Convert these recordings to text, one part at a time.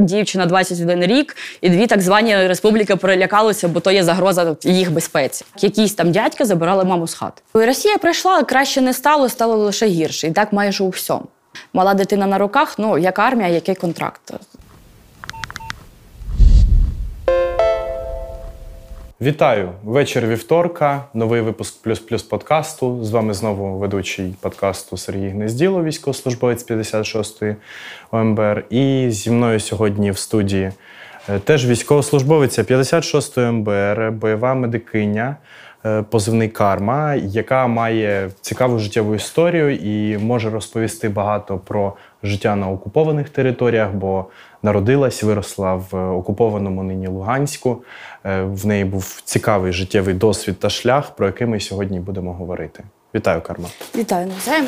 Дівчина 21 рік, і дві так звані республіки перелякалися, бо то є загроза їх безпеці. Якісь там дядька забирали маму з хати. Росія прийшла, краще не стало, стало лише гірше. І так майже у всьому. Мала дитина на руках, ну як армія, який контракт. Вітаю! Вечір вівторка, новий випуск плюс плюс подкасту. З вами знову ведучий подкасту Сергій Гнезділо, військовослужбовець 56-ї ОМБР. І зі мною сьогодні в студії е, теж військовослужбовиця 56-ї ОМБР, бойова медикиня, е, позивний карма, яка має цікаву життєву історію і може розповісти багато про життя на окупованих територіях, бо народилась, виросла в окупованому нині Луганську. Е, В неї був цікавий життєвий досвід та шлях, про який ми сьогодні будемо говорити. Вітаю, Карма. Вітаю навзаєм.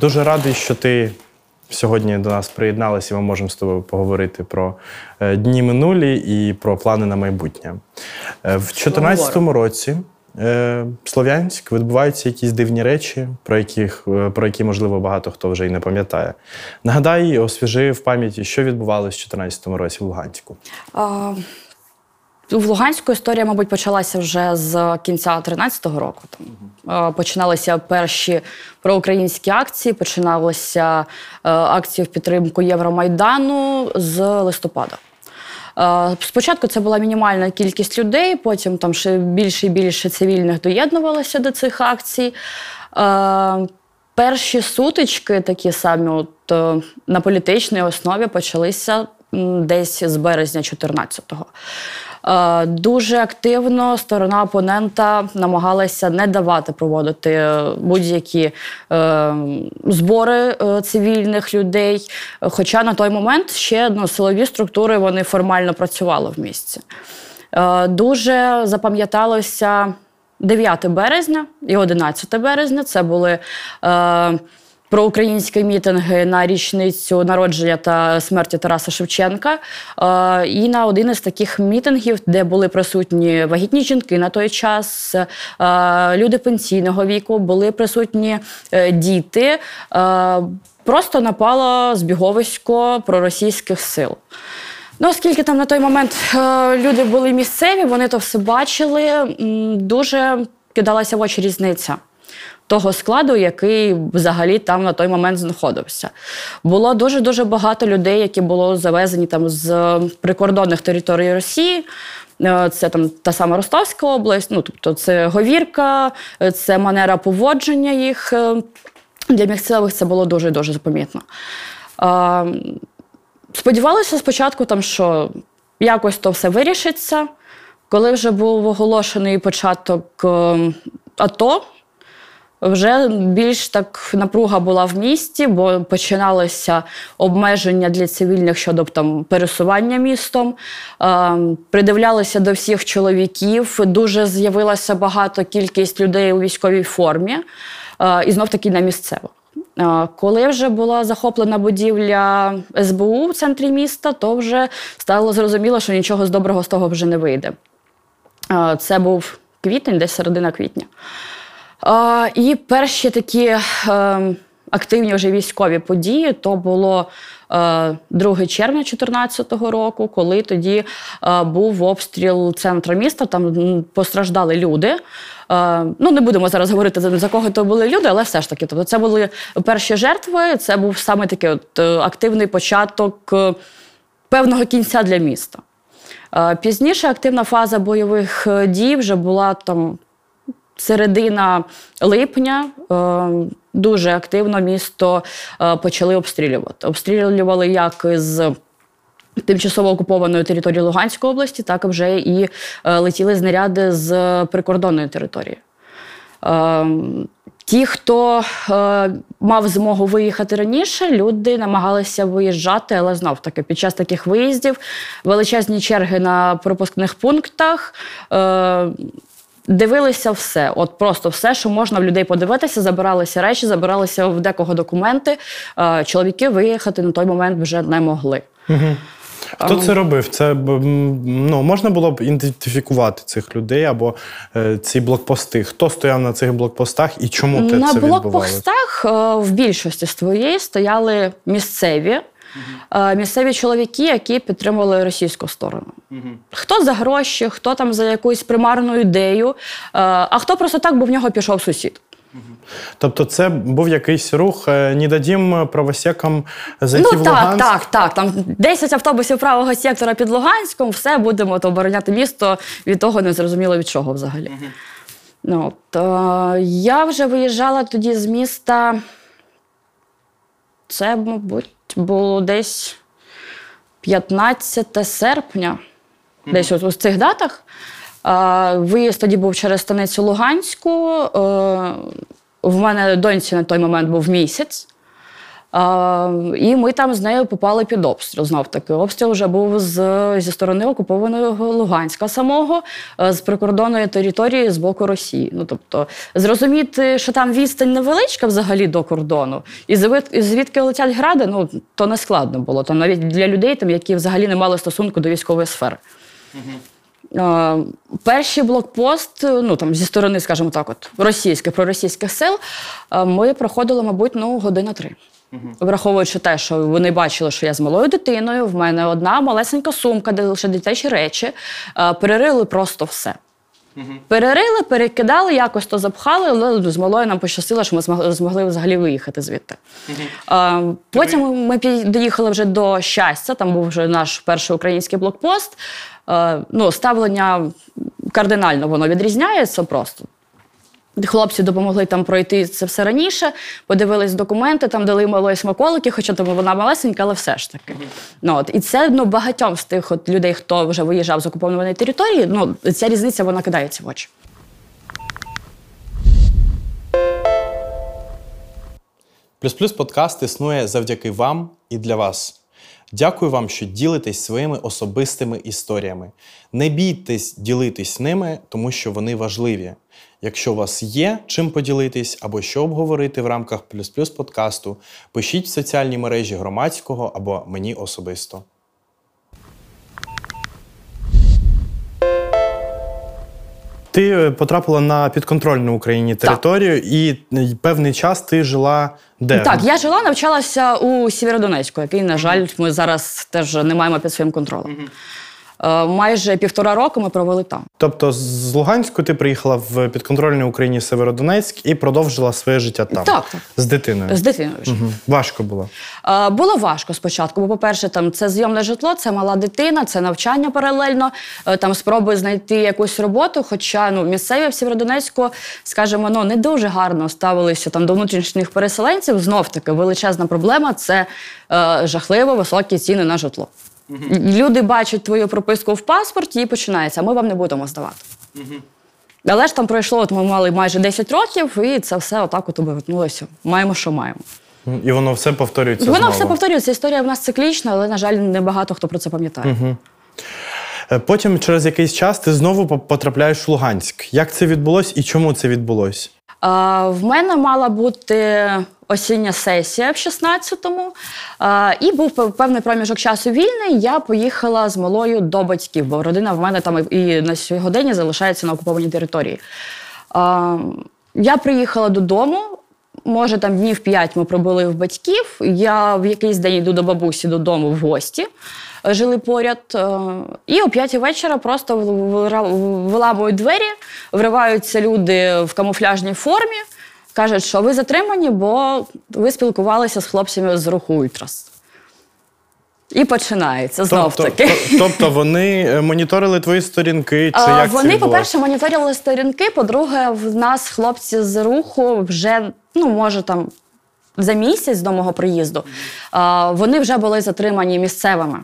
Дуже радий, що ти сьогодні до нас приєдналася, і ми можемо з тобою поговорити про е, дні минулі і про плани на майбутнє. Е, В 2014 році е, Слов'янськ відбуваються якісь дивні речі, про, яких, е, про які, можливо, багато хто вже й не пам'ятає. Нагадай, освіжи в пам'яті, що відбувалося в 2014 році в Луганську. А, в Луганську історія, мабуть, почалася вже з кінця 13-го року. Там е, починалися перші проукраїнські акції, починалися е, акції в підтримку Євромайдану з листопада. Е, Спочатку це була мінімальна кількість людей, потім там ще більше і більше цивільних доєднувалося до цих акцій. Е, Перші сутички, такі самі, от, е, на політичній основі, почалися десь з березня 14-го. Е, Дуже активно сторона опонента намагалася не давати проводити е, будь-які е, збори цивільних людей. Хоча на той момент ще ну, силові структури вони формально працювали в місті. Дуже запам'яталося 9 березня і 11 березня. Це були проукраїнські мітинги на річницю народження та смерті Тараса Шевченка. Е, і на один із таких мітингів, де були присутні вагітні жінки на той час, е, люди пенсійного віку, були присутні е, діти. Просто напало збіговисько проросійських сил. Ну, оскільки там на той момент люди були місцеві, вони то все бачили, дуже кидалася в очі різниця того складу, який взагалі там на той момент знаходився. Було дуже-дуже багато людей, які були завезені там з прикордонних територій Росії. Е, Це там та сама Ростовська область, ну тобто це говірка, е, це манера поводження їх. е, Для місцевих це було дуже дуже запомітно. Е, Сподівалися спочатку, там, що якось то все вирішиться. Коли вже був оголошений початок АТО, вже більш так напруга була в місті, бо починалися обмеження для цивільних щодо там, пересування містом. Е, придивлялися до всіх чоловіків. Дуже з'явилася багато кількість людей у військовій формі, е, і знов таки на місцевих. Е, Коли вже була захоплена будівля СБУ в центрі міста, то вже стало зрозуміло, що нічого з доброго з того вже не вийде. Е, Це був квітень, десь середина квітня. Е, І перші такі е, активні вже військові події то було е, 2 червня 2014 року, коли тоді е, був обстріл центра міста, там постраждали люди. Е, Ну, не будемо зараз говорити за кого то були люди, але все ж таки, тобто це були перші жертви. Це був саме такий от е, активний початок е, певного кінця для міста. Е, Пізніше активна фаза бойових е, дій вже була там середина липня. Е, Дуже активно місто е, почали обстрілювати. Обстрілювали як з тимчасово окупованої території Луганської області, так вже і е, летіли знаряди з прикордонної території. Ті, хто мав змогу виїхати раніше, люди намагалися виїжджати, але знов таки під час таких виїздів величезні черги на пропускних пунктах. Дивилися все, от просто все, що можна в людей подивитися, забиралися речі, забиралися в декого документи. Е, Чоловіки виїхати на той момент вже не могли. Хто це робив? Це ну, можна було б ідентифікувати цих людей або е, ці блокпости. Хто стояв на цих блокпостах і чому те На це відбувалося? блокпостах е, в більшості своєї стояли місцеві. Е, місцеві чоловіки, які підтримували російську сторону. Хто за гроші, хто там за якусь примарну ідею, е, а хто просто так, бо в нього пішов сусід. Тобто, це був якийсь рух «Не дадім правосекам зайти ну в так, Луганськ. так, так. Там 10 автобусів правого сектора під Луганськом, все будемо то обороняти місто від того не зрозуміло від чого взагалі. Ну, от, е, я вже виїжджала тоді з міста. Це, мабуть, було десь 15 серпня, десь от у цих датах. Виїзд тоді був через станицю Луганську. Е, В мене доньці на той момент був місяць. І ми там з нею попали під обстріл. Знов таки, обстріл вже був з, зі сторони окупованого Луганська самого, е, з прикордонної території з боку Росії. Ну тобто, зрозуміти, що там відстань невеличка взагалі до кордону, і звідки летять гради, ну то не складно було. Там навіть для людей, там, які взагалі не мали стосунку до військової сфери. Е, Перший блокпост, е, ну там зі сторони, скажімо так, от російських проросійських сил, ми проходили, мабуть, ну година три. Враховуючи те, що вони бачили, що я з малою дитиною, в мене одна малесенька сумка, де лише дитячі речі, е, перерили просто все. Перерили, перекидали, якось то запхали, але з малою нам пощастило, що ми змогли, взагалі виїхати звідти. Е, Потім ми доїхали вже до щастя, там був вже наш перший український блокпост. Е, Ну, ставлення кардинально воно відрізняється просто. Хлопці допомогли там пройти це все раніше, подивились документи, там дали малої смаколики, хоча там вона малесенька, але все ж таки. Ну, от. І це ну, багатьом з тих от людей, хто вже виїжджав з окупованої території, ну, ця різниця вона кидається в очі. Плюс плюс подкаст існує завдяки вам і для вас. Дякую вам, що ділитесь своїми особистими історіями. Не бійтесь ділитись ними, тому що вони важливі. Якщо у вас є чим поділитись або що обговорити в рамках плюс плюс подкасту, пишіть в соціальні мережі громадського або мені особисто. Ти е, потрапила на підконтрольну Україні територію, і е, певний час ти жила де? Так, я жила, навчалася у Сєвєродонецьку, який, на жаль, ми зараз теж не маємо під своїм контролем. Е, Майже півтора року ми провели там. Тобто з Луганську ти приїхала в підконтрольну Україні Северодонецьк і продовжила своє життя там. Так, так. З дитиною. З дитиною. Мгм. Важко було. Е, Було важко спочатку, бо, по-перше, там це зйомне житло, це мала дитина, це навчання паралельно, е, там спроби знайти якусь роботу. Хоча ну, місцеві в Сєвєродонецьку, скажімо, ну, не дуже гарно ставилися там до внутрішніх переселенців. Знов таки величезна проблема це е, жахливо високі ціни на житло. Люди бачать твою прописку в паспорті і починається, а ми вам не будемо здавати. Але ж там пройшло, от ми мали майже 10 років, і це все отак от обернулося. Маємо, що маємо. І воно все повторюється. Воно знову. все повторюється. Історія в нас циклічна, але, на жаль, не багато хто про це пам'ятає. Е, Потім, через якийсь час, ти знову потрапляєш в Луганськ. Як це відбулось і чому це відбулось? В мене мала бути осіння сесія в 16-му, і був певний проміжок часу вільний. Я поїхала з малою до батьків, бо родина в мене там і на сьогодні залишається на окупованій території. Я приїхала додому. Може, там днів п'ять ми пробули в батьків. Я в якийсь день йду до бабусі додому в гості, е, жили поряд. е, І о п'ятій вечора просто виламують двері, вриваються люди в камуфляжній формі, кажуть, що ви затримані, бо ви спілкувалися з хлопцями з руху Ультрас. І починається знов тобто, таки. то- тобто вони е, моніторили твої сторінки, чи А, як Вони, по-перше, моніторили сторінки. По-друге, в нас хлопці з руху вже, ну, може, там за місяць до мого приїзду, а, вони вже були затримані місцевими.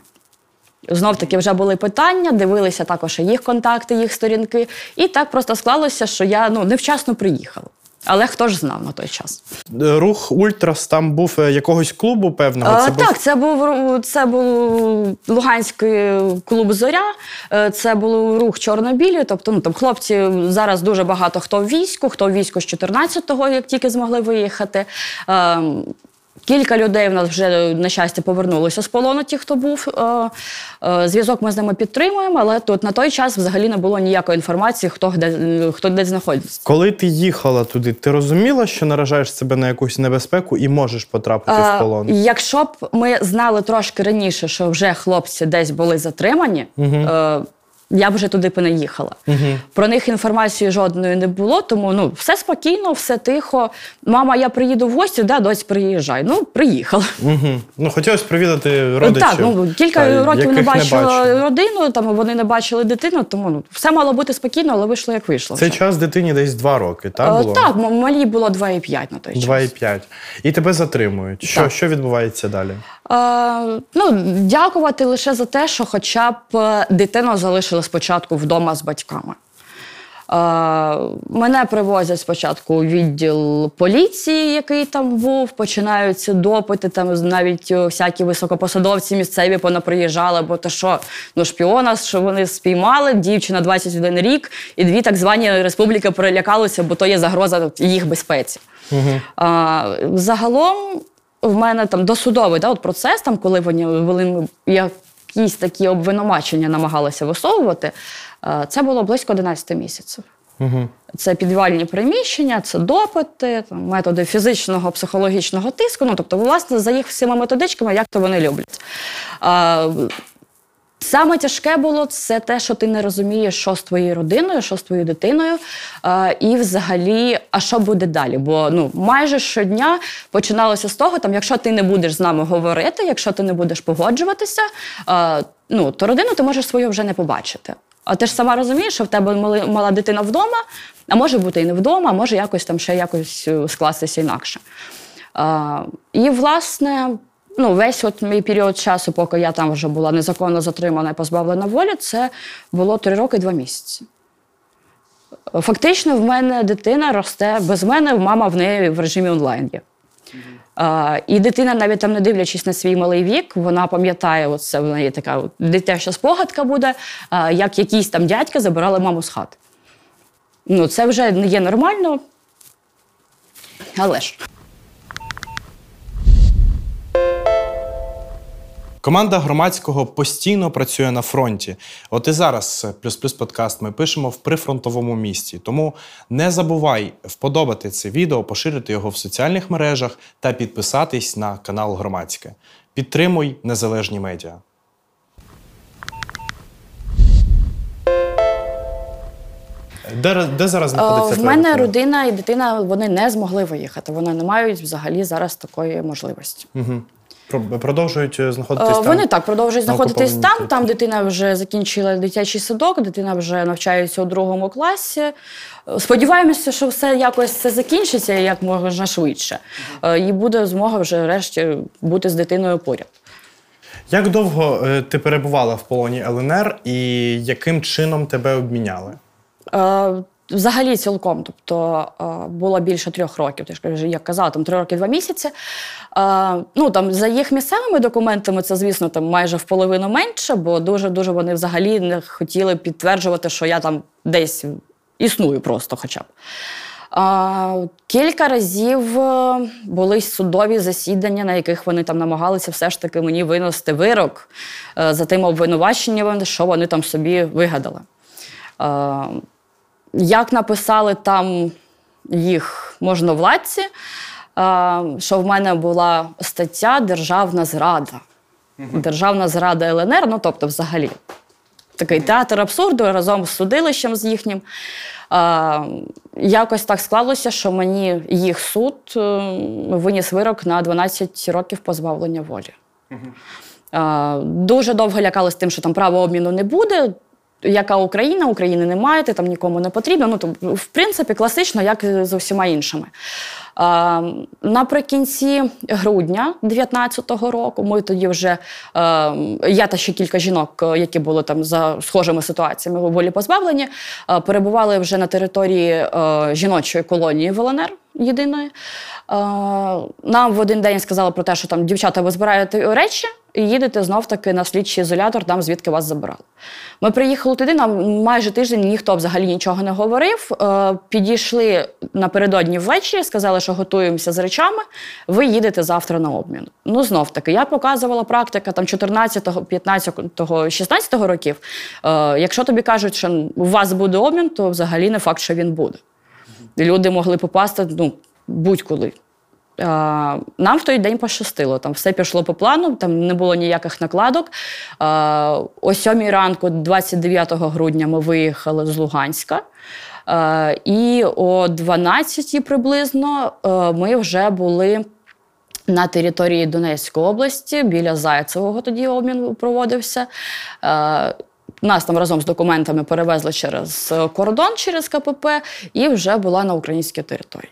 Знов таки вже були питання, дивилися також їх контакти, їх сторінки. І так просто склалося, що я ну, невчасно приїхала. Але хто ж знав на той час? Е, Рух Ультрас там був е, якогось клубу певного. А, Це був Так, це був це був Луганський клуб Зоря, е, це був рух чорно-білі. Тобто, ну там хлопці зараз дуже багато хто в війську, хто в війську з 14-го, як тільки змогли виїхати. Кілька людей в нас вже, на щастя, повернулося з полону, ті, хто був. Е, е, Зв'язок ми з ними підтримуємо, але тут на той час взагалі не було ніякої інформації, хто де, хто де знаходиться. Коли ти їхала туди, ти розуміла, що наражаєш себе на якусь небезпеку і можеш потрапити в Е, полон? Якщо б ми знали трошки раніше, що вже хлопці десь були затримані, е, я б вже туди б не їхала. Про них інформації жодної не було, тому ну все спокійно, все тихо. Мама, я приїду в гості, да, дось приїжджай. Ну, приїхала. Угу. Ну, хотілося провідати родичів. Так, ну кілька та, років не бачила бачили. родину, там вони не бачили дитину, тому ну все мало бути спокійно, але вийшло як вийшло. Цей час дитині десь два роки, так? Е, Було? так, м- малій було 2,5 на той час. 2,5. І тебе затримують. Що, що відбувається далі? Е, ну, дякувати лише за те, що хоча б е, дитина залишила спочатку вдома з батьками. Е, мене привозять спочатку у відділ поліції, який там був. Починаються допити, там навіть всякі високопосадовці місцеві понаприїжджали, бо то що ну, шпіона, що вони спіймали, дівчина 21 рік, і дві так звані республіки перелякалися, бо то є загроза їх безпеці. А, загалом в мене там досудовий да, от процес, там, коли вони вели якісь такі обвинувачення намагалися висовувати, е, це було близько 11 місяців. Угу. Це підвальні приміщення, це допити, там, методи фізичного, психологічного тиску. Ну, тобто, власне, за їх всіма методичками, як то вони люблять. А, Саме тяжке було це те, що ти не розумієш, що з твоєю родиною, що з твоєю дитиною, е, і взагалі, а що буде далі? Бо ну майже щодня починалося з того, там, якщо ти не будеш з нами говорити, якщо ти не будеш погоджуватися, е, ну то родину ти можеш свою вже не побачити. А ти ж сама розумієш, що в тебе мала дитина вдома, а може бути і не вдома, а може якось там ще якось е, скластися інакше. І, власне, ну, весь от мій період часу, поки я там вже була незаконно затримана і позбавлена волі, це було три роки і два місяці. Фактично, в мене дитина росте без мене, мама в неї в режимі онлайн є. А, і дитина, навіть там не дивлячись на свій малий вік, вона пам'ятає, от це в неї така дитяча спогадка буде, а, як якісь там дядька забирали маму з хати. Ну, це вже не є нормально. Але ж. Команда громадського постійно працює на фронті. От і зараз е, плюс плюс подкаст ми пишемо в прифронтовому місті. Тому не забувай вподобати це відео, поширити його в соціальних мережах та підписатись на канал Громадське. Підтримуй незалежні медіа. Де, де зараз знаходиться Е, В мене дитина? родина і дитина вони не змогли виїхати. Вони не мають взагалі зараз такої можливості. Мгм. Про- Продовжують е, Е, знаходитись там? Вони так продовжують знаходитись там. Там дитина вже закінчила дитячий садок, дитина вже навчається у другому класі. Е, Сподіваємося, що все якось це закінчиться як можна швидше. Е, І буде змога вже врешті бути з дитиною поряд. Як довго е, ти перебувала в полоні ЛНР і яким чином тебе обміняли? Е, Взагалі цілком, тобто е, було більше трьох років. Ти ж як казала, там три роки, два місяці. Е, Ну там за їх місцевими документами це, звісно, там майже в половину менше, бо дуже дуже вони взагалі не хотіли підтверджувати, що я там десь існую просто, хоча б. Е, Кілька разів е, були судові засідання, на яких вони там намагалися все ж таки мені винести вирок е, за тим обвинуваченням, що вони там собі вигадали. Е, Як написали там їх можновладці, що в мене була стаття Державна зрада. Державна зрада ЛНР, ну тобто, взагалі, такий театр абсурду разом з судилищем з їхнім. Е, Якось так склалося, що мені їх суд е, виніс вирок на 12 років позбавлення волі. Е, Дуже довго лякались тим, що там права обміну не буде. Яка Україна, України немає, ти там нікому не потрібно. Ну, то, в принципі, класично, як і з усіма іншими. Е, наприкінці грудня 2019 року ми тоді вже, е, я та ще кілька жінок, е, які були там за схожими ситуаціями волі позбавлені, е, перебували вже на території е, жіночої колонії в ЛНР єдиної. Нам в один день сказали про те, що там дівчата ви збираєте речі і їдете знов-таки на слідчий ізолятор, там звідки вас забирали. Ми приїхали туди, нам майже тиждень ніхто взагалі нічого не говорив. Е, підійшли напередодні ввечері, сказали, що готуємося з речами, ви їдете завтра на обмін. Ну, знов таки, я показувала практика там 14, 15, 16 років. Е, якщо тобі кажуть, що у вас буде обмін, то взагалі не факт, що він буде. Люди могли попасти ну, будь-коли. Нам в той день пощастило. Там все пішло по плану, там не було ніяких накладок. О 7 ранку, 29 грудня, ми виїхали з Луганська. І о 12 приблизно е, ми вже були на території Донецької області, біля Зайцевого тоді обмін проводився. Е, нас там разом з документами перевезли через кордон, через КПП, і вже була на українській території.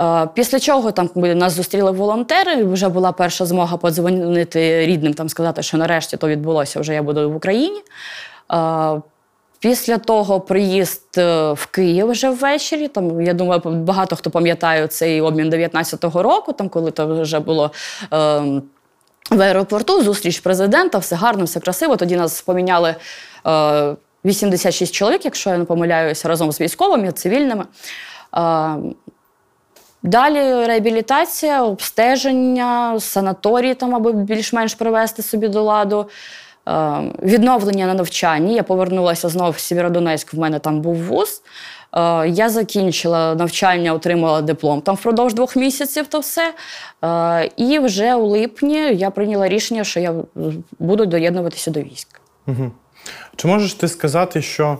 Е, Після чого там нас зустріли волонтери, вже була перша змога подзвонити рідним, там сказати, що нарешті то відбулося, вже я буду в Україні. Е, Після того приїзд е, в Київ вже ввечері. Там я думаю, багато хто пам'ятає цей обмін 19-го року, там коли то вже було. Е, в аеропорту зустріч президента, все гарно, все красиво. Тоді нас поміняли е, 86 чоловік, якщо я не помиляюся, разом з військовими, цивільними. Е, Далі реабілітація, обстеження, санаторії, там, аби більш-менш привести собі до ладу. Е, Відновлення на навчанні. Я повернулася знову в Сєвєродонецьк, в мене там був вуз. Е, Я закінчила навчання, отримала диплом там впродовж двох місяців то все. Е, І вже у липні я прийняла рішення, що я буду доєднуватися до військ. Угу. Чи можеш ти сказати, що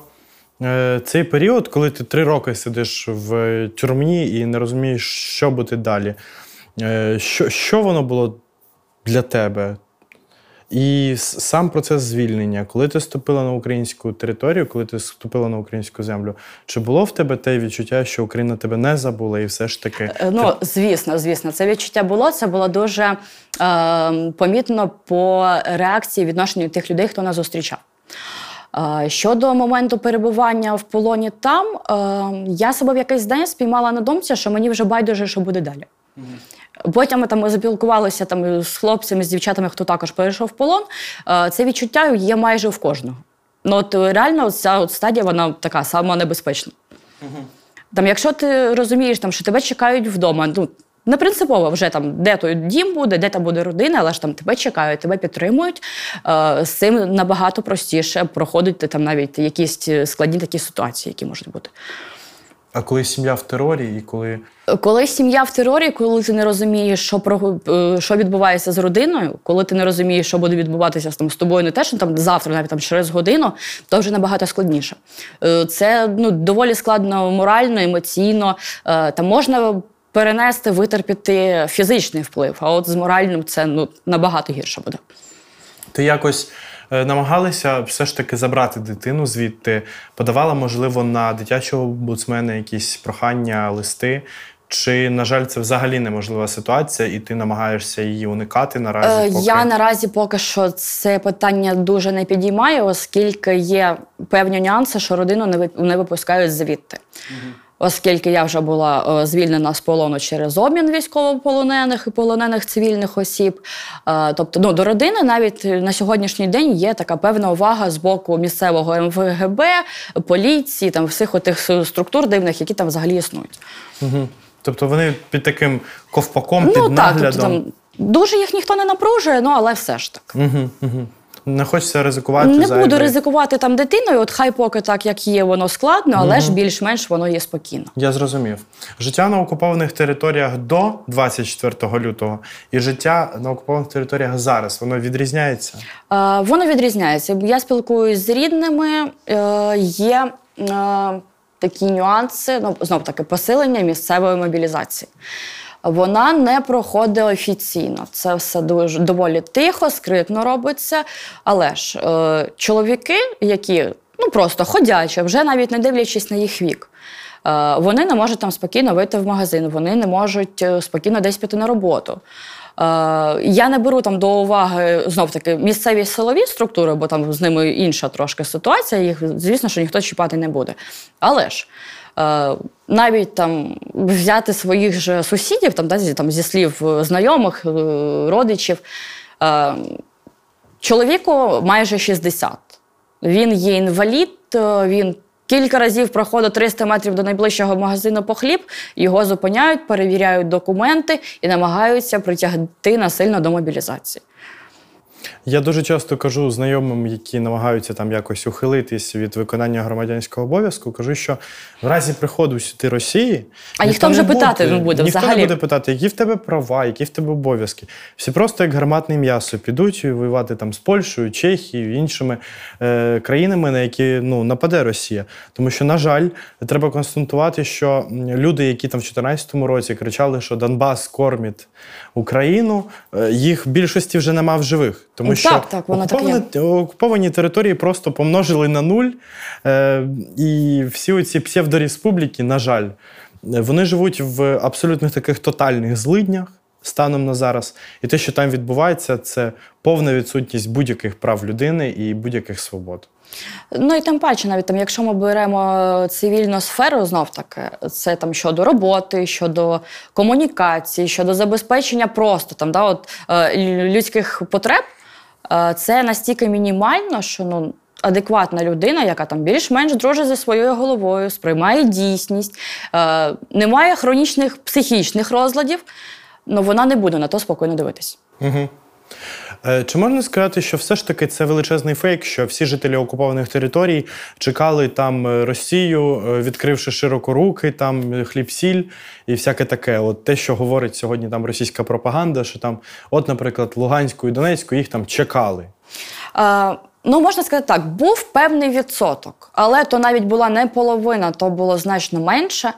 цей період, коли ти три роки сидиш в тюрмі і не розумієш, що буде далі, е, що, що воно було для тебе? І сам процес звільнення, коли ти вступила на українську територію, коли ти вступила на українську землю, чи було в тебе те відчуття, що Україна тебе не забула, і все ж таки Е, Ну, звісно, звісно, це відчуття було. Це було дуже е, помітно по реакції відношенню тих людей, хто нас зустрічав. Е, Щодо моменту перебування в полоні там, е, я себе в якийсь день спіймала на думці, що мені вже байдуже, що буде далі. Потім ми там запілкувалися там з хлопцями, з дівчатами, хто також перейшов в полон. Е, Це відчуття є майже в кожного. Ну, от реально, ця от стадія вона така сама небезпечна. Там, якщо ти розумієш, там, що тебе чекають вдома, ну не принципово вже там, де той дім буде, де там буде родина, але ж там тебе чекають, тебе підтримують. Е, з цим набагато простіше проходити там навіть якісь складні такі ситуації, які можуть бути. а коли сім'я в терорі, і коли Коли сім'я в терорі, коли ти не розумієш, що про е, що відбувається з родиною, коли ти не розумієш, що буде відбуватися там з тобою, не те, що там завтра, навіть там через годину, то вже набагато складніше. Е, Це ну доволі складно морально, емоційно. Е, Там можна перенести, витерпіти фізичний вплив, а от з моральним це ну набагато гірше буде. Ти якось е, намагалася все ж таки забрати дитину звідти, подавала, можливо, на дитячого омбудсмена якісь прохання, листи. Чи, на жаль, це взагалі неможлива ситуація, і ти намагаєшся її уникати наразі? Е, поки... Я наразі поки що це питання дуже не підіймаю, оскільки є певні нюанси, що родину не не випускають звідти. Оскільки я вже була е, звільнена з полону через обмін військовополонених і полонених цивільних осіб. Е, тобто, ну, до родини навіть на сьогоднішній день є така певна увага з боку місцевого МВГБ, поліції, там всіх отих структур дивних, які там взагалі існують. Угу. Тобто вони під таким ковпаком, Ну під так, наглядом. тобто там дуже їх ніхто не напружує, ну але все ж так. Угу, угу. Не хочеться ризикувати. Не зайве. буду ризикувати там дитиною, от хай поки так, як є, воно складно, але ж більш-менш воно є спокійно. Я зрозумів. Життя на окупованих територіях до 24 лютого і життя на окупованих територіях зараз воно відрізняється. Е, воно відрізняється. Я спілкуюсь з рідними, е, є е, такі нюанси, ну, знов таки, посилення місцевої мобілізації. Вона не проходить офіційно. Це все дуже доволі тихо, скритно робиться. Але ж е, чоловіки, які ну просто ходячі, вже навіть не дивлячись на їх вік. Е, Вони не можуть там спокійно вийти в магазин, вони не можуть е, спокійно десь піти на роботу. Е, Я не беру там до уваги знов таки місцеві силові структури, бо там з ними інша трошки ситуація. Їх, звісно, що ніхто чіпати не буде. Але ж навіть там взяти своїх же сусідів, там, да, зі, там, зі слів е, знайомих, е, родичів. Е, чоловіку майже 60. Він є інвалід, е, він кілька разів проходить 300 метрів до найближчого магазину по хліб, його зупиняють, перевіряють документи і намагаються притягти насильно до мобілізації. Я дуже часто кажу знайомим, які намагаються там якось ухилитись від виконання громадянського обов'язку, кажу, що в разі приходу сюди Росії. А ніхто вже питати не буде Ніхто взагалі. не буде питати, які в тебе права, які в тебе обов'язки. Всі просто як гарматне м'ясо підуть воювати там з Польщею, Чехією, іншими е, країнами, на які ну, нападе Росія. Тому що, на жаль, треба констатувати, що люди, які там в 2014 році кричали, що Донбас кормить Україну, е, їх більшості вже нема в живих. Тому що так, так, воно так є. окуповані, окуповані території просто помножили на нуль. Е, і всі оці псевдореспубліки, на жаль, вони живуть в абсолютно таких тотальних злиднях станом на зараз. І те, що там відбувається, це повна відсутність будь-яких прав людини і будь-яких свобод. Ну і тим паче, навіть там, якщо ми беремо цивільну сферу, знов таки, це там щодо роботи, щодо комунікації, щодо забезпечення просто там, да, от, е, людських потреб, це настільки мінімально, що ну. Адекватна людина, яка там більш-менш дружить зі своєю головою, сприймає дійсність, е, не має хронічних психічних розладів, ну вона не буде на то спокійно дивитись. Угу. Е, Чи можна сказати, що все ж таки це величезний фейк, що всі жителі окупованих територій чекали там е, Росію, е, відкривши широко руки, там хліб-сіль і всяке таке? От те, що говорить сьогодні там російська пропаганда, що там, от, наприклад, Луганську і Донецьку їх там чекали. Е, ну, можна сказати так, був певний відсоток, але то навіть була не половина, то було значно менше.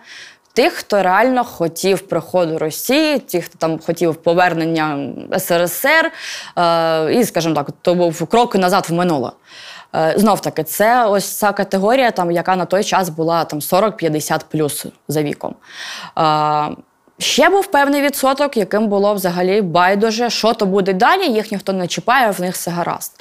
Тих, хто реально хотів приходу Росії, ті, хто там хотів повернення СРСР, е, і, скажімо так, то був крок назад в минуле. Е, знов таки, це ось ця категорія, там, яка на той час була там 40-50 плюс за віком. Е, Ще був певний відсоток, яким було взагалі байдуже, що то буде далі, їх ніхто не чіпає, в них все гаразд.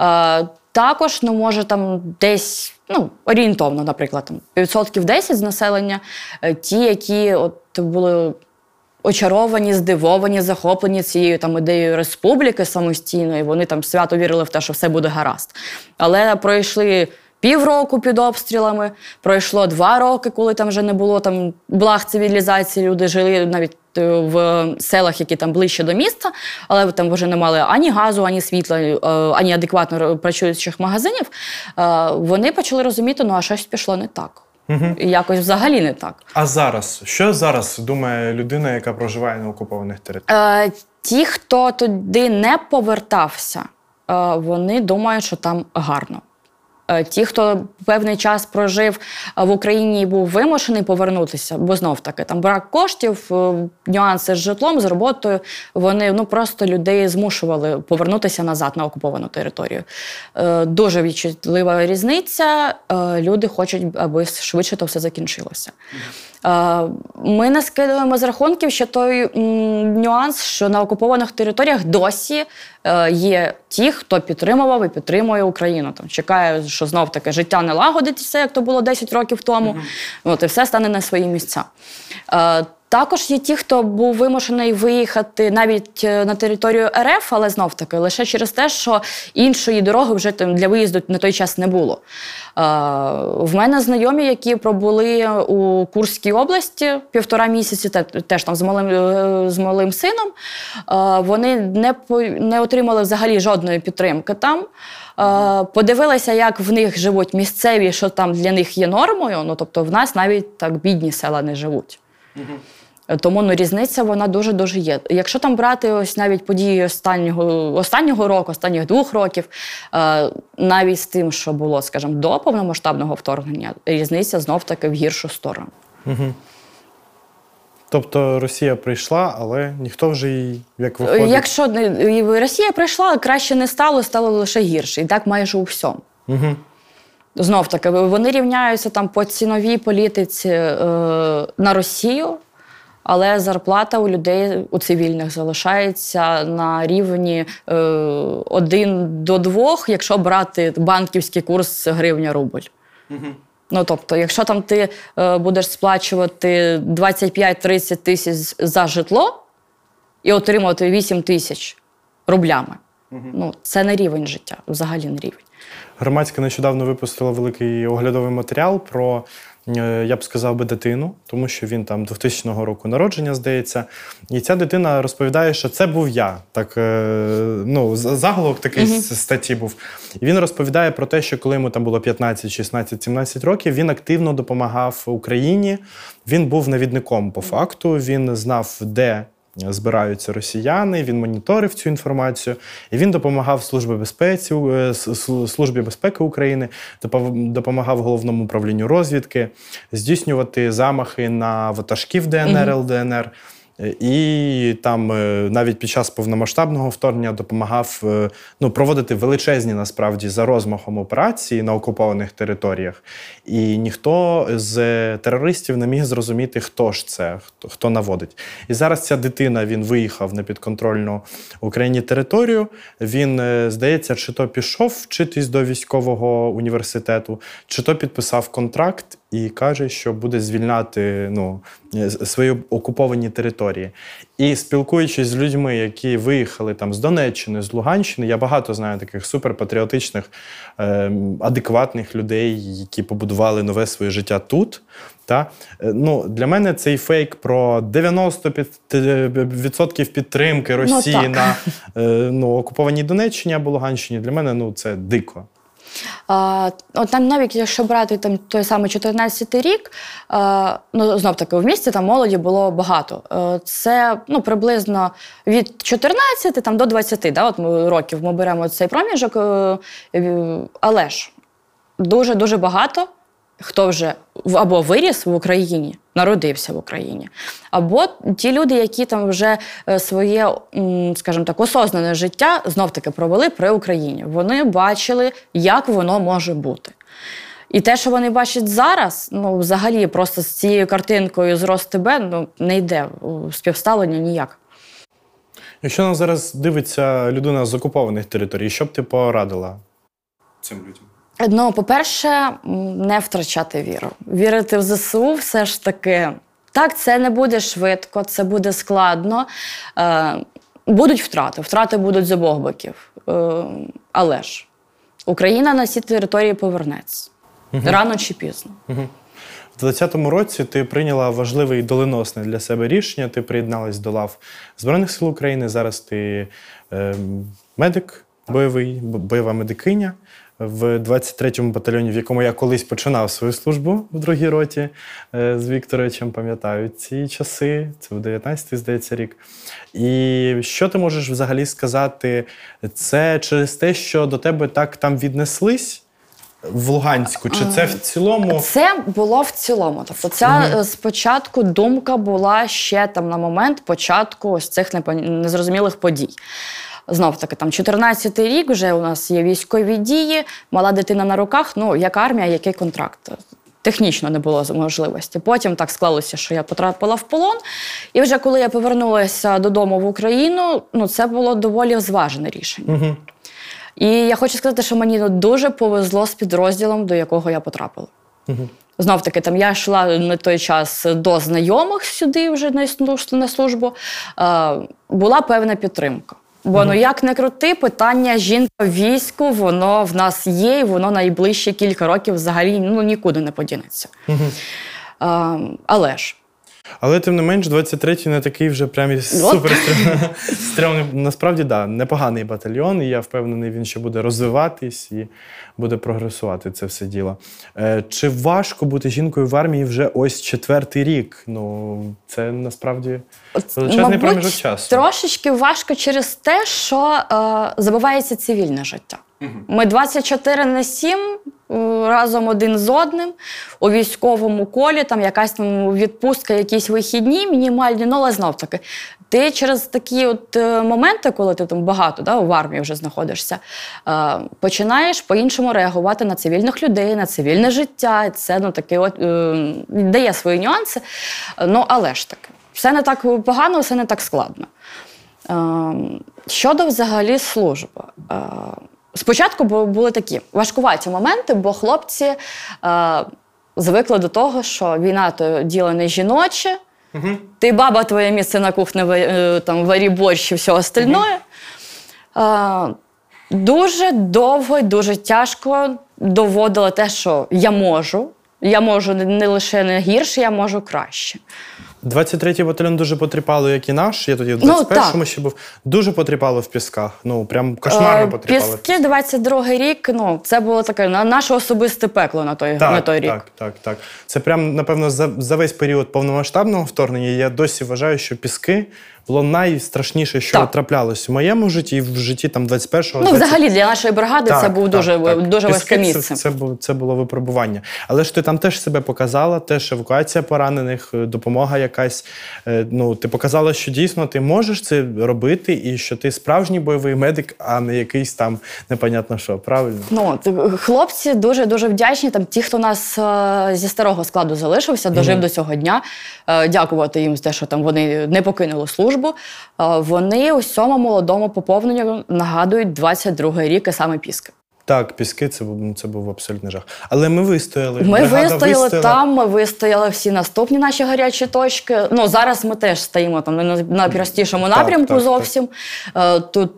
Е, також, ну, може, там десь, ну, орієнтовно, наприклад, там, відсотків 10 з населення, е, ті, які от були очаровані, здивовані, захоплені цією там ідеєю республіки самостійної, вони там свято вірили в те, що все буде гаразд. Але пройшли півроку під обстрілами, пройшло два роки, коли там вже не було там благ цивілізації, люди жили навіть е, в селах, які там ближче до міста, але там вже не мали ані газу, ані світла, е, ані адекватно працюючих магазинів. Е, Вони почали розуміти, ну а щось пішло не так. І Якось взагалі не так. А зараз, що зараз думає людина, яка проживає на окупованих територіях? Е, ті, хто туди не повертався, е, вони думають, що там гарно. Е, Ті, хто певний час прожив е, в Україні і був вимушений повернутися, бо знов таки там брак коштів, е, нюанси з житлом, з роботою, вони ну просто людей змушували повернутися назад на окуповану територію. Дуже відчутлива різниця. Люди хочуть, аби швидше то все закінчилося. Е, Ми не скидуємо з рахунків ще той нюанс, що на окупованих територіях досі е, є ті, хто підтримував і підтримує Україну. Там чекає, що знов таки життя не лагодиться, як то було 10 років тому. От, і все стане на свої місця. Також є ті, хто був вимушений виїхати навіть е, на територію РФ, але знов таки лише через те, що іншої дороги вже там для виїзду на той час не було. Е, в мене знайомі, які пробули у Курській області півтора місяці, те- теж там з малим, е, з малим сином. Вони не, не отримали взагалі жодної підтримки там. Подивилися, як в них живуть місцеві, що там для них є нормою. Ну тобто, в нас навіть так бідні села не живуть. Тому ну, різниця вона дуже дуже є. Якщо там брати ось навіть події останнього останнього року, останніх двох років, е, навіть з тим, що було, скажімо, до повномасштабного вторгнення, різниця знов таки в гіршу сторону. Тобто Росія прийшла, але ніхто вже її як виходить. Е, Якщо Росія прийшла, краще не стало, стало лише гірше, і так майже у всьому. Угу. Знов таки, вони рівняються там по ціновій політиці е, на Росію, але зарплата у людей у цивільних залишається на рівні е, 1 до 2, якщо брати банківський курс гривня-рубль. Ну, тобто, якщо там ти е, будеш сплачувати 25-30 тисяч за житло і отримувати 8 тисяч рублями. Ну, це не рівень життя, взагалі не рівень. Громадська нещодавно випустила великий оглядовий матеріал про, е, я б сказав би, дитину, тому що він там 2000 року народження, здається. І ця дитина розповідає, що це був я. Так, е, ну, заголовок такий з статті був. І він розповідає про те, що коли йому там було 15, 16, 17 років, він активно допомагав Україні. Він був навідником по факту. Він знав, де збираються росіяни. Він моніторив цю інформацію, і він допомагав службі безпеці е, службі безпеки України, допомагав головному управлінню розвідки здійснювати замахи на ватажків ДНР, ЛДНР. І там е, навіть під час повномасштабного вторгнення допомагав е, ну, проводити величезні насправді за розмахом операції на окупованих територіях. І ніхто з терористів не міг зрозуміти, хто ж це, хто, хто наводить. І зараз ця дитина він виїхав на підконтрольну Україні територію. Він, е, здається, чи то пішов вчитись до військового університету, чи то підписав контракт і каже, що буде звільняти ну, е, свої окуповані території. І спілкуючись з людьми, які виїхали там з Донеччини, з Луганщини, я багато знаю таких суперпатріотичних, е, адекватних людей, які побудували нове своє життя тут. Та? Е, Ну, для мене цей фейк про 90% підтримки Росії так. на ну, окупованій Донеччині або Луганщині для мене ну, це дико. А, от навіть якщо брати там той самий 14-й рік, ну знов таки в місті там молоді було багато. Е, Це ну приблизно від 14 там до 20 да, от ми, років. Ми беремо цей проміжок, е, але ж дуже дуже багато. Хто вже або виріс в Україні, народився в Україні, або ті люди, які там вже е, своє, скажімо так, осознане життя знов-таки провели при Україні. Вони бачили, як воно може бути. І те, що вони бачать зараз, ну взагалі просто з цією картинкою з РосТБ ну, не йде співставлення ніяк. Якщо нас зараз дивиться людина з окупованих територій, що б ти порадила цим людям? Ну, по-перше, не втрачати віру. Вірити в ЗСУ все ж таки. Так, це не буде швидко, це буде складно. Е, будуть втрати. Втрати будуть з обох боків. Е, але ж Україна на ці території повернеться рано чи пізно. В 2020 році ти прийняла важливе і доленосне для себе рішення. Ти приєдналась до лав Збройних сил України. Зараз ти е, медик бойовий, бо- бойова медикиня в 23-му батальйоні, в якому я колись починав свою службу в другій роті е, з Вікторовичем. Пам'ятаю ці часи. Це в 19-й, здається, рік. І що ти можеш взагалі сказати? Це через те, що до тебе так там віднеслись? В Луганську, чи це в цілому Це було в цілому. Тобто, ця е, спочатку думка була ще там на момент початку ось цих непон- незрозумілих подій. Знов таки, там 14-й рік вже у нас є військові дії, мала дитина на руках. Ну, як армія, який контракт? Технічно не було можливості. Потім так склалося, що я потрапила в полон. І вже коли я повернулася додому в Україну, ну це було доволі зважене рішення. Угу. І я хочу сказати, що мені дуже повезло з підрозділом, до якого я потрапила. Знов таки, там я йшла на той час до знайомих сюди вже на службу- на службу. Е, була певна підтримка. Бо ну як не крути, питання жінка війську, воно в нас є, і воно найближчі кілька років взагалі ну, нікуди не подінеться. Е, але ж Але тим не менш, 23-й не такий вже прям супер стрім- стрімний. Насправді, да, непоганий батальйон, і я впевнений, він ще буде розвиватись і буде прогресувати це все діло. Е, чи важко бути жінкою в армії вже ось четвертий рік? Ну, це насправді величезний проміжок часу. Трошечки важко через те, що е, забувається цивільне життя. Ми 24 на 7 е, разом один з одним у військовому колі, там якась там відпустка, якісь вихідні, мінімальні, ну але знов таки. Ти через такі от е, моменти, коли ти там багато да, в армії вже знаходишся, е, починаєш по-іншому реагувати на цивільних людей, на цивільне життя. Це ну, таки от, е, дає свої нюанси. Ну, але ж таки, все не так погано, все не так складно. Е, щодо взагалі служби. Спочатку були такі важкуваті моменти, бо хлопці е, звикли до того, що війна то діло не жіноче, ти баба, твоє місце на кухні е, там, варі борщ і все остальное. Е, дуже довго і дуже тяжко доводила те, що я можу. Я можу не- не лише не гірше, я можу краще. 23-й батальйон дуже потріпало, як і наш. Я тоді в Ну, 21-му ну, ще був. Дуже потріпало в пісках. Ну, прям кошмарно Е, потріпало. Піски 22 рік, ну, це було таке на наше особисте пекло на той, Так, на той рік. так, так, так. Це прям, напевно, за, за весь період повномасштабного вторгнення я досі вважаю, що піски було найстрашніше, що Так. траплялось в моєму житті і в житті там 21-го. Ну, взагалі, для нашої бригади це був дуже, дуже важке місце. Це, це, це було випробування. Але ж ти там теж себе показала, теж евакуація поранених, е, допомога якась. Е, Ну, ти показала, що дійсно ти можеш це робити, і що ти справжній бойовий медик, а не якийсь там непонятно що. Правильно? Ну, хлопці дуже дуже вдячні. Там ті, хто нас е, зі старого складу залишився, дожив до цього дня. Е, дякувати їм за те, що там вони не покинули службу. Е, вони усьому молодому поповненню нагадують 22-й рік, і саме піски. Так, піски це був це був абсолютний жах. Але ми вистояли. Ми бригада вистояли вистояла. там, ми вистояли всі наступні наші гарячі точки. Ну зараз ми теж стоїмо там на, на простішому напрямку так, так. зовсім. Е, Тут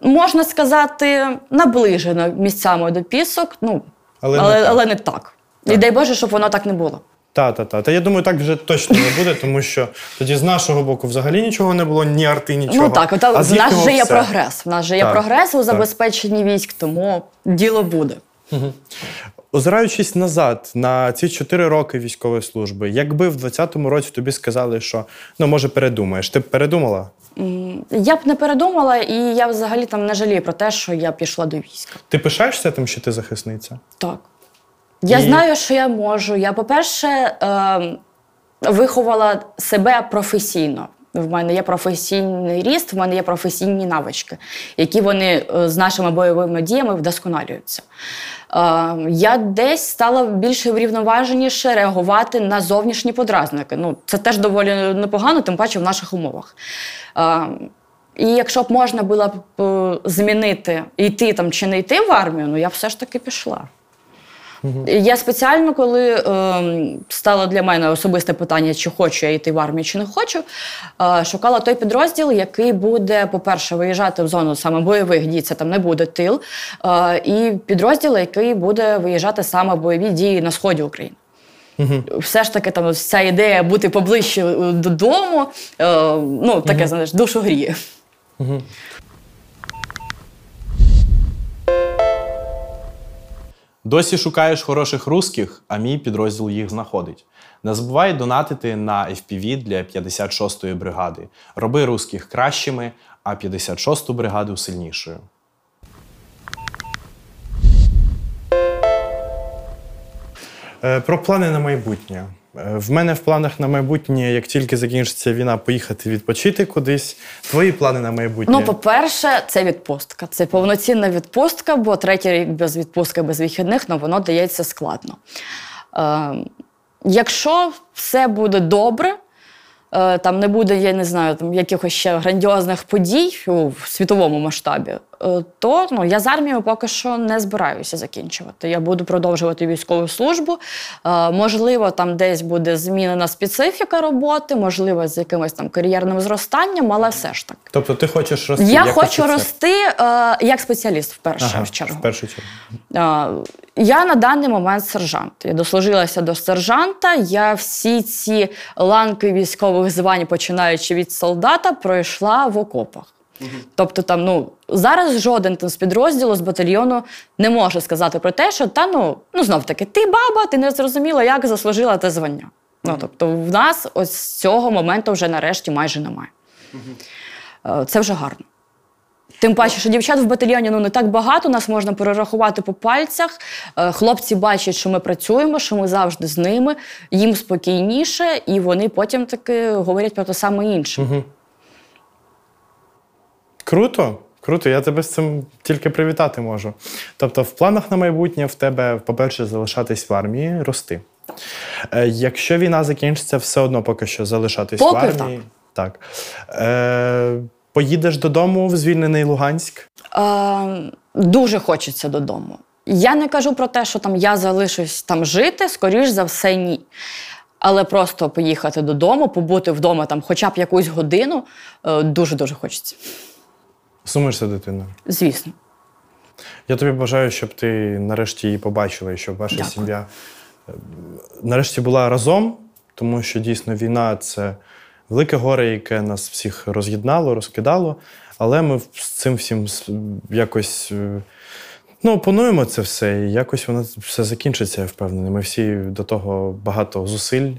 можна сказати, наближено місцями до пісок. Ну Але але, не але, так. не так. І дай Боже, щоб воно так не було. Та, та, та. Та я думаю, так вже точно не буде, тому що тоді з нашого боку взагалі нічого не було, ні арти, нічого. Ну так, от, а в нас вже є все. прогрес. В нас вже є Так, прогрес у так. забезпеченні військ, тому діло буде. Озираючись назад на ці чотири роки військової служби, якби в 20-му році тобі сказали, що ну може передумаєш, ти б передумала? Я б не передумала, і я взагалі там не жалію про те, що я пішла до війська. Ти пишаєшся тим, що ти захисниця? Так. Я І- знаю, що я можу. Я, по-перше, е, виховала себе професійно. В мене є професійний ріст, в мене є професійні навички, які вони е, з нашими бойовими діями вдосконалюються. Е, я десь стала більш врівноваженіше реагувати на зовнішні подразники. Ну, це теж доволі непогано, тим паче в наших умовах. Е, і якщо б можна було б е, змінити, йти там чи не йти в армію, ну я б все ж таки пішла. Я спеціально, коли е, стало для мене особисте питання, чи хочу я йти в армію, чи не хочу, е, шукала той підрозділ, який буде, по-перше, виїжджати в зону саме бойових дій, це там не буде тил, е, і підрозділ, який буде виїжджати саме бойові дії на сході України. Все ж таки, там ця ідея бути поближче е, додому, е, ну таке, знаєш, душу гріє. Досі шукаєш хороших русських, а мій підрозділ їх знаходить. Не забувай донатити на FPV для 56-ї бригади. Роби русських кращими, а 56-ту бригаду сильнішою. Е, Про плани на майбутнє. Е, В мене в планах на майбутнє, як тільки закінчиться війна, поїхати відпочити кудись. Твої плани на майбутнє. Ну, по-перше, це відпустка. Це повноцінна відпустка, бо третій рік без відпустки, без вихідних, ну воно дається складно. Е, якщо все буде добре, е, там не буде, я не знаю, там якихось ще грандіозних подій у світовому масштабі, то ну, я з армією поки що не збираюся закінчувати. Я буду продовжувати військову службу. Е, можливо, там десь буде змінена специфіка роботи, можливо, з якимось там кар'єрним зростанням, але все ж таки. Тобто ти хочеш рости? Я як хочу офіцер? рости е, як спеціаліст в першу Ага, чергу. в першу чергу. Е, я на даний момент сержант. Я дослужилася до сержанта. Я всі ці ланки військових звань, починаючи від солдата, пройшла в окопах. Тобто, там, ну, зараз жоден там з підрозділу, з батальйону не може сказати про те, що та ну, ну знов таки, ти баба, ти не зрозуміла, як заслужила те звання. Ну, тобто, в нас ось з цього моменту вже нарешті майже немає. Е, Це вже гарно. Тим паче, що дівчат в батальйоні ну, не так багато, нас можна перерахувати по пальцях. Е, Хлопці бачать, що ми працюємо, що ми завжди з ними, їм спокійніше, і вони потім таки говорять про те саме інше. Круто, круто. Я тебе з цим тільки привітати можу. Тобто, в планах на майбутнє в тебе, по-перше, залишатись в армії, рости. Е, якщо війна закінчиться, все одно поки що залишатись в Поки армії. Так. Е, поїдеш додому в звільнений Луганськ. Е, дуже хочеться додому. Я не кажу про те, що там я залишусь там жити, скоріш за все, ні. Але просто поїхати додому, побути вдома там хоча б якусь годину, е, дуже-дуже хочеться. Сумуєш за дитиною? Звісно. Я тобі бажаю, щоб ти нарешті її побачила і щоб ваша Дякую. сім'я е, нарешті була разом, тому що дійсно війна це велике горе, яке нас всіх роз'єднало, розкидало. Але ми з цим всім якось е, ну, опануємо це все, і якось воно все закінчиться, я впевнений. Ми всі до того багато зусиль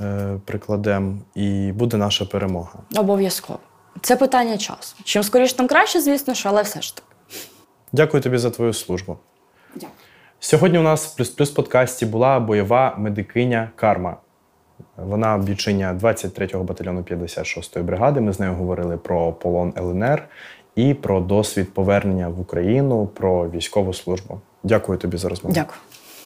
е, прикладемо, і буде наша перемога. Обов'язково. Це питання часу. Чим скоріше, тим краще, звісно ж, але все ж таки. Дякую тобі за твою службу. Дякую. Сьогодні у нас в плюс плюс подкасті була бойова медикиня Карма. Вона бійчиня 23-го батальйону 56-ї бригади. Ми з нею говорили про полон ЛНР і про досвід повернення в Україну, про військову службу. Дякую тобі за розмову. Дякую.